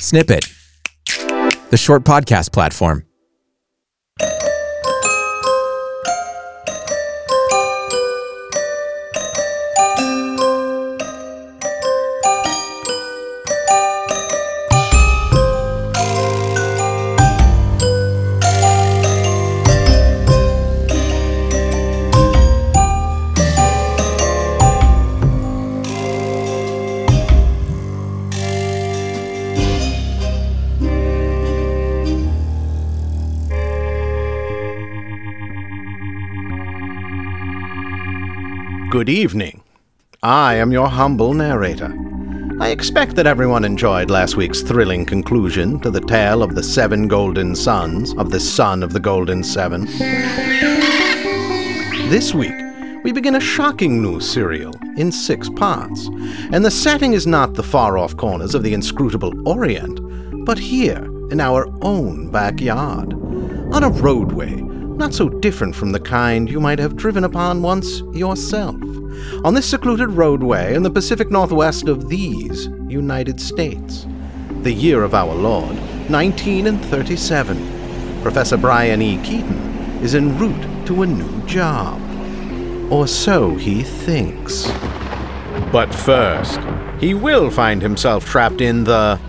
Snippet, the short podcast platform. Good evening. I am your humble narrator. I expect that everyone enjoyed last week's thrilling conclusion to the tale of the seven golden sons of the son of the golden seven. This week, we begin a shocking new serial in six parts, and the setting is not the far off corners of the inscrutable Orient, but here in our own backyard, on a roadway not so different from the kind you might have driven upon once yourself, on this secluded roadway in the Pacific Northwest of these United States. The year of our Lord, 1937. Professor Bryan E. Keaton is en route to a new job. Or so he thinks. But first, he will find himself trapped in the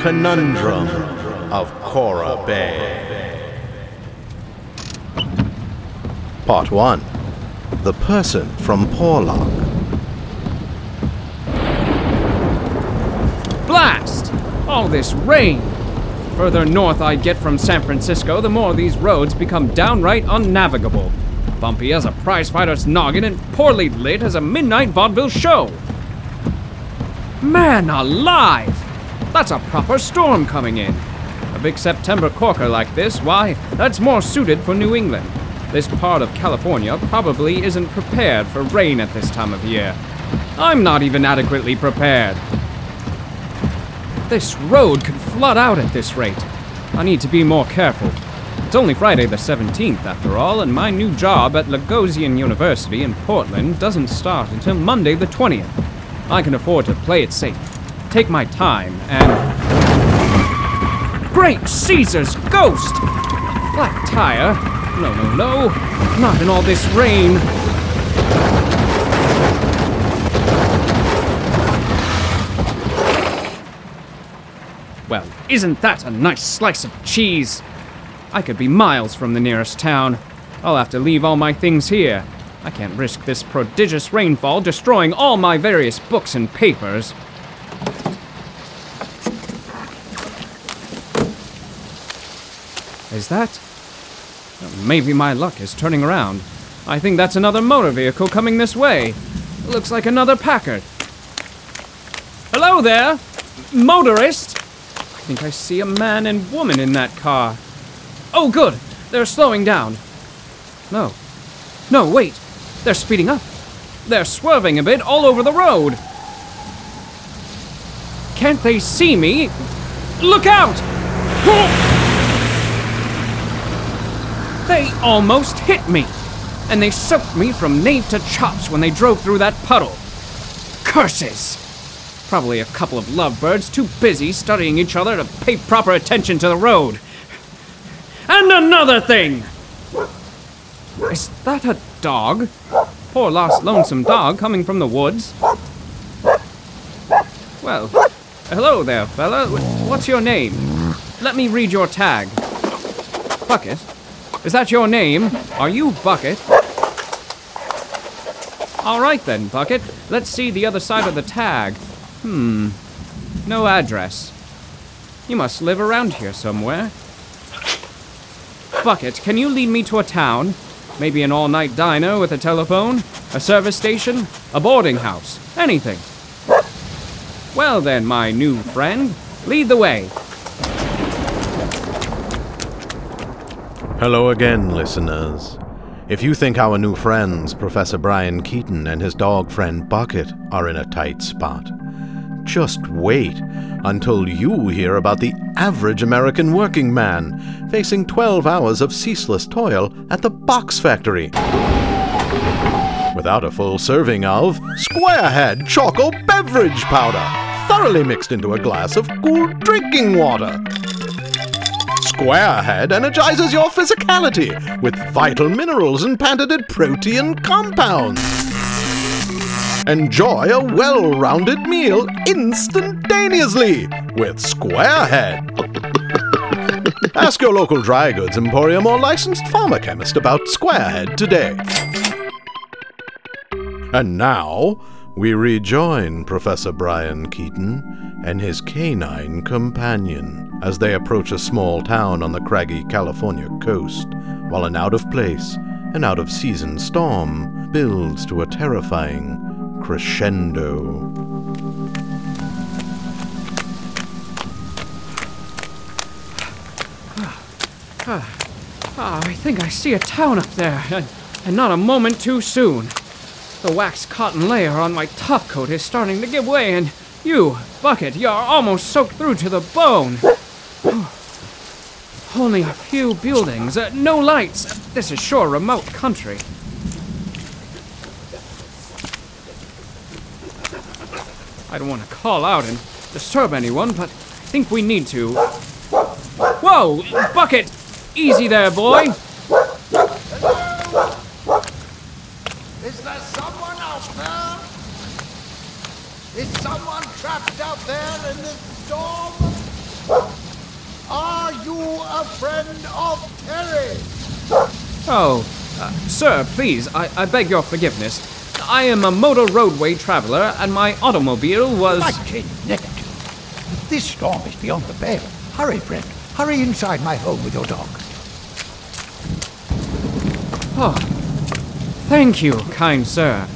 conundrum of Cora Bay. Part 1 The Person from Porlock. Blast! All this rain! The further north I get from San Francisco, the more these roads become downright unnavigable. Bumpy as a prizefighter's noggin and poorly lit as a midnight vaudeville show. Man alive! That's a proper storm coming in. A big September corker like this, why, that's more suited for New England. This part of California probably isn't prepared for rain at this time of year. I'm not even adequately prepared. This road could flood out at this rate. I need to be more careful. It's only Friday the 17th, after all, and my new job at Lagosian University in Portland doesn't start until Monday the 20th. I can afford to play it safe, take my time, and. Great Caesar's ghost! Flat tire, no, no, no. Not in all this rain. Well, isn't that a nice slice of cheese? I could be miles from the nearest town. I'll have to leave all my things here. I can't risk this prodigious rainfall destroying all my various books and papers. Is that? Maybe my luck is turning around. I think that's another motor vehicle coming this way. Looks like another Packard. Hello there, motorist. I think I see a man and woman in that car. Oh, good. They're slowing down. No. No, wait. They're speeding up. They're swerving a bit all over the road. Can't they see me? Look out! They almost hit me! And they soaked me from nave to chops when they drove through that puddle. Curses! Probably a couple of lovebirds too busy studying each other to pay proper attention to the road. And another thing! Is that a dog? Poor lost lonesome dog coming from the woods. Well, hello there, fella. What's your name? Let me read your tag. Bucket? Is that your name? Are you Bucket? All right then, Bucket. Let's see the other side of the tag. Hmm. No address. You must live around here somewhere. Bucket, can you lead me to a town? Maybe an all night diner with a telephone? A service station? A boarding house? Anything. Well then, my new friend, lead the way. Hello again, listeners. If you think our new friends, Professor Bryan Keaton and his dog friend Bucket, are in a tight spot, just wait until you hear about the average American working man facing 12 hours of ceaseless toil at the box factory. Without a full serving of Squarehead Choco Beverage Powder, thoroughly mixed into a glass of cool drinking water. Squarehead energizes your physicality with vital minerals and patented protein compounds. Enjoy a well rounded meal instantaneously with Squarehead. Ask your local dry goods emporium or licensed pharmachemist about Squarehead today. And now, we rejoin Professor Bryan Keaton and his canine companion as they approach a small town on the craggy California coast, while an out of place and out of season storm builds to a terrifying crescendo. Ah, ah, I think I see a town up there, and, and not a moment too soon. The wax cotton layer on my top coat is starting to give way, and you, Bucket, you're almost soaked through to the bone. Only a few buildings, uh, no lights. This is sure remote country. I don't want to call out and disturb anyone, but I think we need to. Whoa! Bucket! Easy there, boy! Is there someone out there? Is someone trapped out there in this storm? Are you a friend of Terry? Oh, uh, sir, please, I, I beg your forgiveness. I am a motor roadway traveler, and my automobile was. Nineteen negative. This storm is beyond the pale. Hurry, friend. Hurry inside my home with your dog. Oh, thank you, kind sir.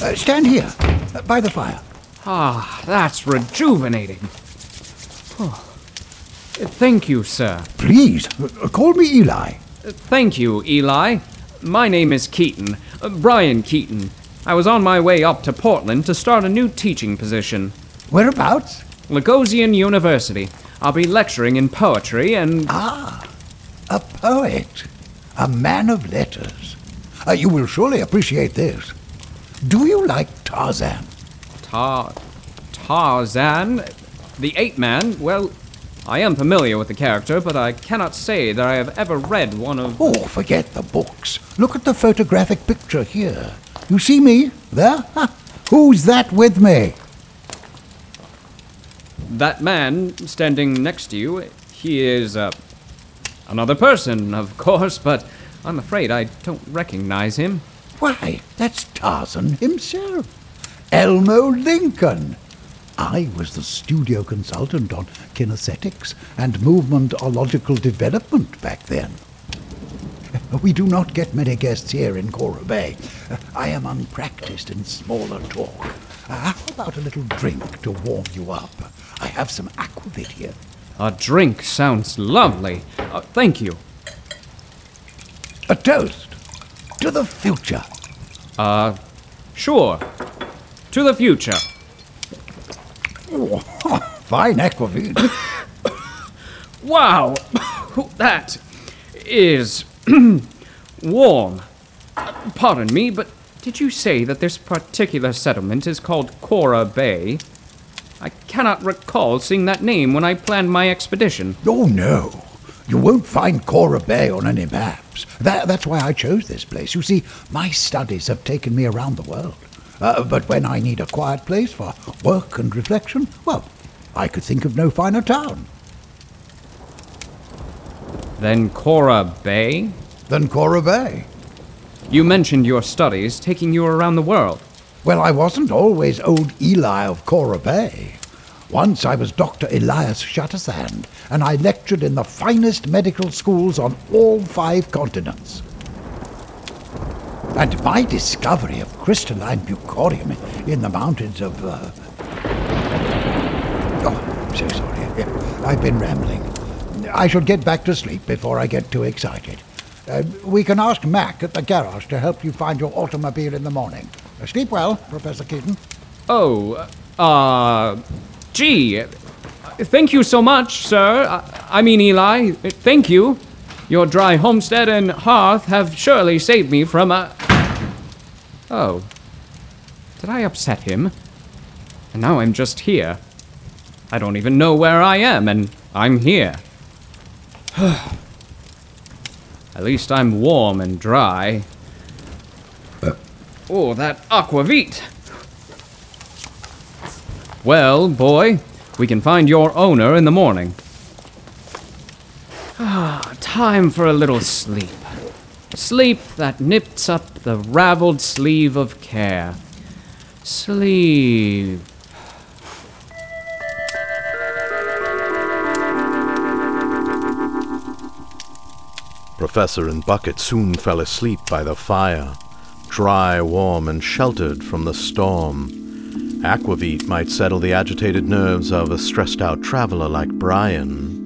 Uh, stand here, uh, by the fire. Ah, that's rejuvenating. Oh. Thank you, sir. Please, call me Eli. Thank you, Eli. My name is Keaton, uh, Bryan Keaton. I was on my way up to Portland to start a new teaching position. Whereabouts? Lagosian University. I'll be lecturing in poetry and. Ah, a poet. A man of letters. Uh, you will surely appreciate this. Do you like Tarzan? Tar. Tarzan? The ape man? Well, I am familiar with the character, but I cannot say that I have ever read one of. Oh, forget the books. Look at the photographic picture here. You see me? There? Ha. Who's that with me? That man standing next to you, he is, uh, another person, of course, but I'm afraid I don't recognize him. Why, that's Tarzan himself. Elmo Lincoln. I was the studio consultant on kinesthetics and movementological development back then. We do not get many guests here in Cora Bay. I am unpracticed in smaller talk. Uh, how about a little drink to warm you up? I have some aquavit here. A drink sounds lovely. Uh, thank you. A toast to the future. Uh, sure. To the future. Fine aquavit. Wow! that is warm. Pardon me, but did you say that this particular settlement is called Cora Bay? I cannot recall seeing that name when I planned my expedition. Oh, no. You won't find Cora Bay on any maps. That, that's why I chose this place. You see, my studies have taken me around the world. Uh, but when I need a quiet place for work and reflection, well, I could think of no finer town Then Cora Bay? than Cora Bay. You mentioned your studies taking you around the world. Well, I wasn't always old Eli of Cora Bay. Once I was Dr. Elias Shuttersand, and I lectured in the finest medical schools on all five continents. And my discovery of crystalline bucorium in the mountains of. Uh... Oh, I'm so sorry. I've been rambling. I should get back to sleep before I get too excited. Uh, we can ask Mac at the garage to help you find your automobile in the morning. Uh, sleep well, Professor Keaton. Oh, uh, gee. Thank you so much, sir. I mean, Eli. Thank you. Your dry homestead and hearth have surely saved me from a. Oh. Did I upset him? And now I'm just here. I don't even know where I am, and I'm here. At least I'm warm and dry. Oh, that aquavit! Well, boy, we can find your owner in the morning. Ah, time for a little sleep. Sleep that nips up the raveled sleeve of care. Sleep. Professor and Bucket soon fell asleep by the fire, dry, warm, and sheltered from the storm. Aquavit might settle the agitated nerves of a stressed out traveler like Bryan.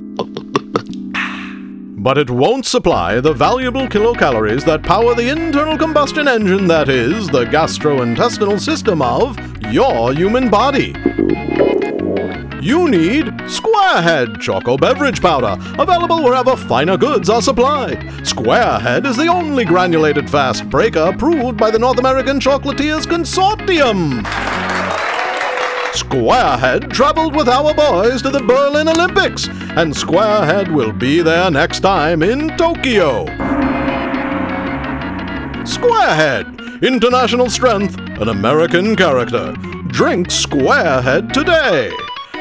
But it won't supply the valuable kilocalories that power the internal combustion engine that is the gastrointestinal system of your human body. You need Squarehead Choco Beverage Powder, available wherever finer goods are supplied. Squarehead is the only granulated fast breaker approved by the North American Chocolatiers Consortium. Squarehead traveled with our boys to the Berlin Olympics, and Squarehead will be there next time in Tokyo. Squarehead, international strength, an American character. Drink Squarehead today.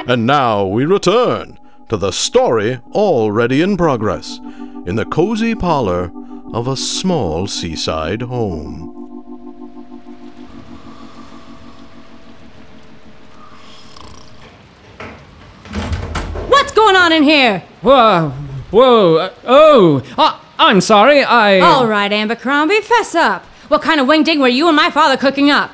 And now we return to the story already in progress in the cozy parlor of a small seaside home. On in here? Whoa, whoa, uh, oh, uh, I'm sorry, I. All right, Abercrombie, fess up. What kind of wing ding were you and my father cooking up?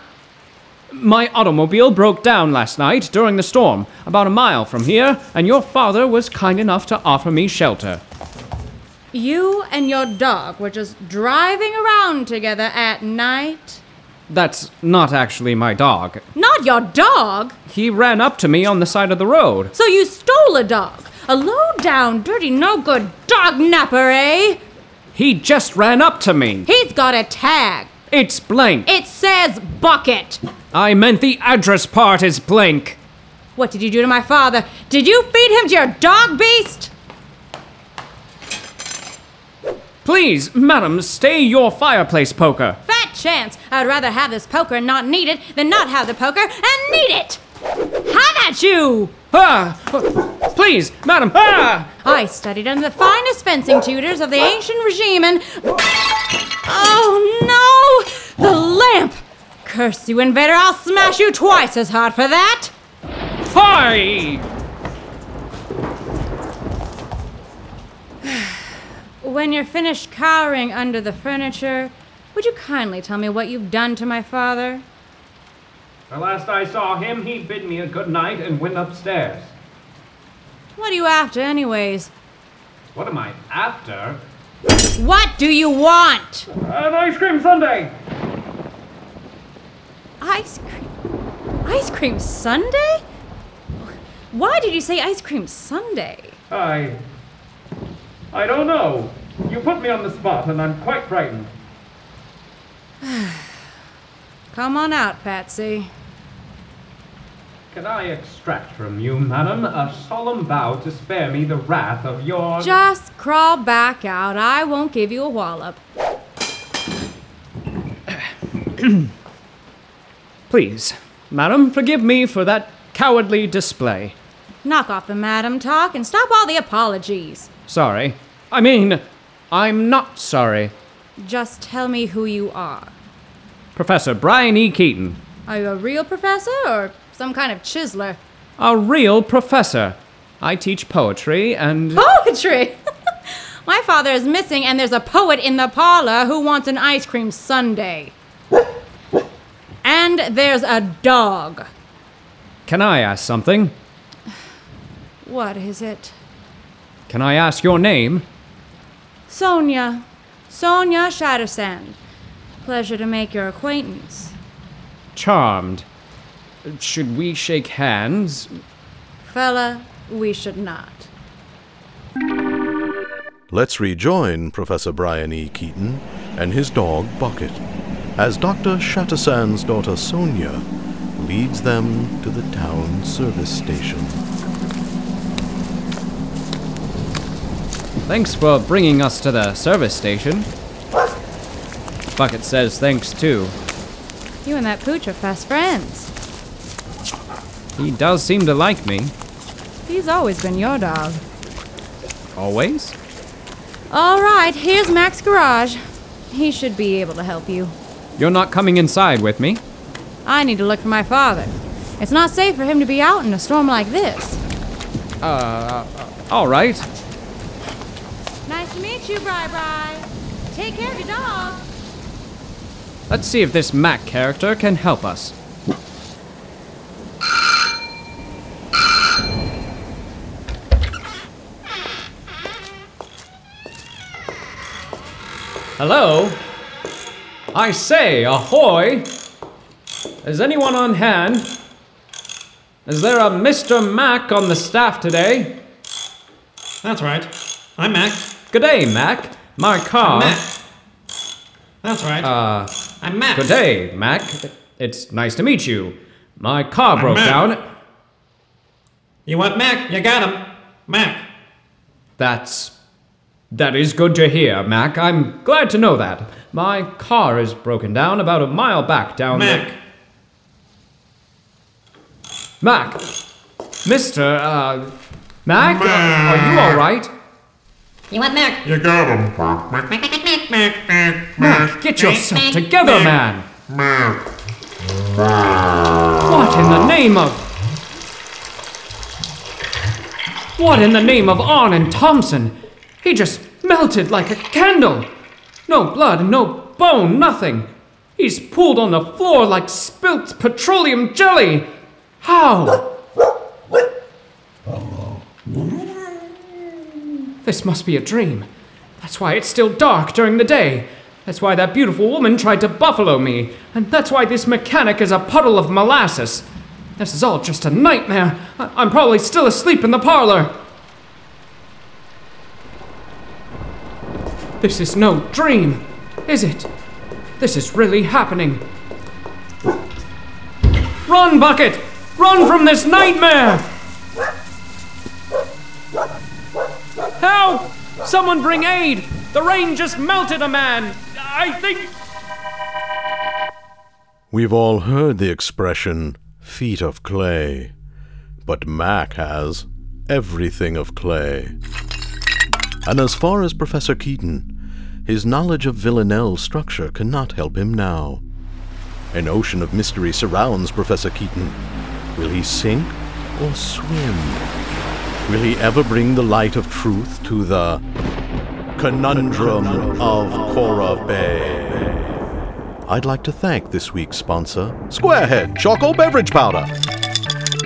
My automobile broke down last night during the storm, about a mile from here, and your father was kind enough to offer me shelter. You and your dog were just driving around together at night? That's not actually my dog. Not your dog? He ran up to me on the side of the road. So you stole a dog? A low down, dirty, no good dog napper, eh? He just ran up to me. He's got a tag. It's blank. It says bucket. I meant the address part is blank. What did you do to my father? Did you feed him to your dog beast? Please, madam, stay your fireplace poker. Fat chance. I'd rather have this poker and not need it than not have the poker and need it. Have at you! Ah! Please, madam, ah! I studied under the finest fencing tutors of the ancient regime and. Oh no! The lamp! Curse you, invader! I'll smash you twice as hard for that! Hi! When you're finished cowering under the furniture, would you kindly tell me what you've done to my father? The last I saw him, he bid me a good night and went upstairs. What are you after, anyways? What am I after? What do you want? An ice cream sundae! Ice cream. Ice cream sundae? Why did you say ice cream sundae? I. I don't know. You put me on the spot, and I'm quite frightened. Come on out, Patsy. Can I extract from you, madam, a solemn vow to spare me the wrath of your. Just crawl back out. I won't give you a wallop. Please, madam, forgive me for that cowardly display. Knock off the madam talk and stop all the apologies. Sorry. I mean, I'm not sorry. Just tell me who you are. Professor Bryan E. Keaton. Are you a real professor or some kind of chiseler? A real professor. I teach poetry and. Poetry! My father is missing, and there's a poet in the parlor who wants an ice cream sundae. And there's a dog. Can I ask something? What is it? Can I ask your name? Sonia. Sonia Shattersand. Pleasure to make your acquaintance. Charmed. Should we shake hands? Fella, we should not. Let's rejoin Professor Bryan E. Keaton and his dog Bucket as Dr. Shattersand's daughter Sonia leads them to the town service station. Thanks for bringing us to the service station. Bucket says thanks too. You and that pooch are fast friends. He does seem to like me. He's always been your dog. Always? All right, here's Mac's garage. He should be able to help you. You're not coming inside with me? I need to look for my father. It's not safe for him to be out in a storm like this. Uh, all right. Nice to meet you, Bri Bri. Take care of your dog. Let's see if this Mac character can help us. Hello? I say, ahoy! Is anyone on hand? Is there a Mr. Mac on the staff today? That's right. I'm Mac. Good day, Mac. My car. Mac. That's right. Uh, I'm Mac. Good day, Mac. It's nice to meet you. My car broke Mac. down. You want Mac? You got him. Mac. That's. That is good to hear, Mac. I'm glad to know that. My car is broken down about a mile back down Mac. the. Mac! Mr. Uh. Mac? Mac. Are you alright? You want Mac? You got him. Mac, Mac, Mac, Mac, Mac, Mac, Mac, get yourself together, man! Mac. What in the name of. What in the name of Arn and Thompson? He just melted like a candle. No blood, no bone, nothing. He's pooled on the floor like spilt petroleum jelly. How? This must be a dream. That's why it's still dark during the day. That's why that beautiful woman tried to buffalo me. And that's why this mechanic is a puddle of molasses. This is all just a nightmare. I- I'm probably still asleep in the parlor. This is no dream, is it? This is really happening. Run, Bucket! Run from this nightmare! Help! Someone bring aid! The rain just melted a man! I think. We've all heard the expression, feet of clay. But Mac has everything of clay. And as far as Professor Keaton, his knowledge of Villanelle's structure cannot help him now. An ocean of mystery surrounds Professor Keaton. Will he sink or swim? Will he ever bring the light of truth to the conundrum of Cora Bay? I'd like to thank this week's sponsor, Squarehead Choco Beverage Powder.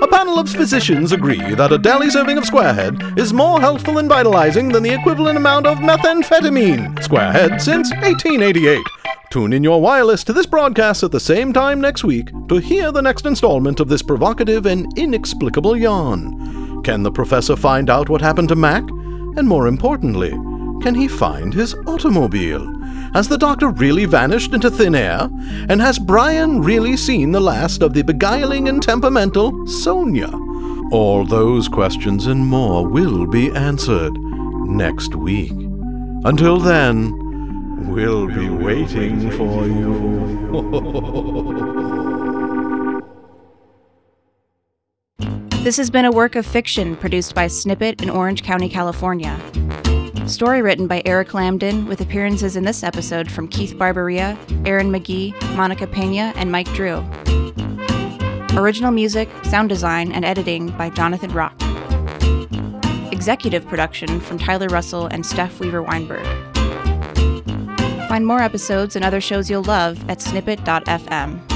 A panel of physicians agree that a daily serving of Squarehead is more healthful and vitalizing than the equivalent amount of methamphetamine. Squarehead since 1888. Tune in your wireless to this broadcast at the same time next week to hear the next installment of this provocative and inexplicable yarn. Can the professor find out what happened to Mac? And more importantly, can he find his automobile? Has the doctor really vanished into thin air? And has Bryan really seen the last of the beguiling and temperamental Sonia? All those questions and more will be answered next week. Until then, we'll be waiting for you. This has been a work of fiction produced by Snippet in Orange County, California. Mm-hmm. Story written by Eric Lambden, with appearances in this episode from Keith Barberia, Aaron McGee, Monica Pena, and Mike Drew. Original music, sound design, and editing by Jonathan Rock. Executive production from Tyler Russell and Steph Weaver Weinberg. Find more episodes and other shows you'll love at snippet.fm.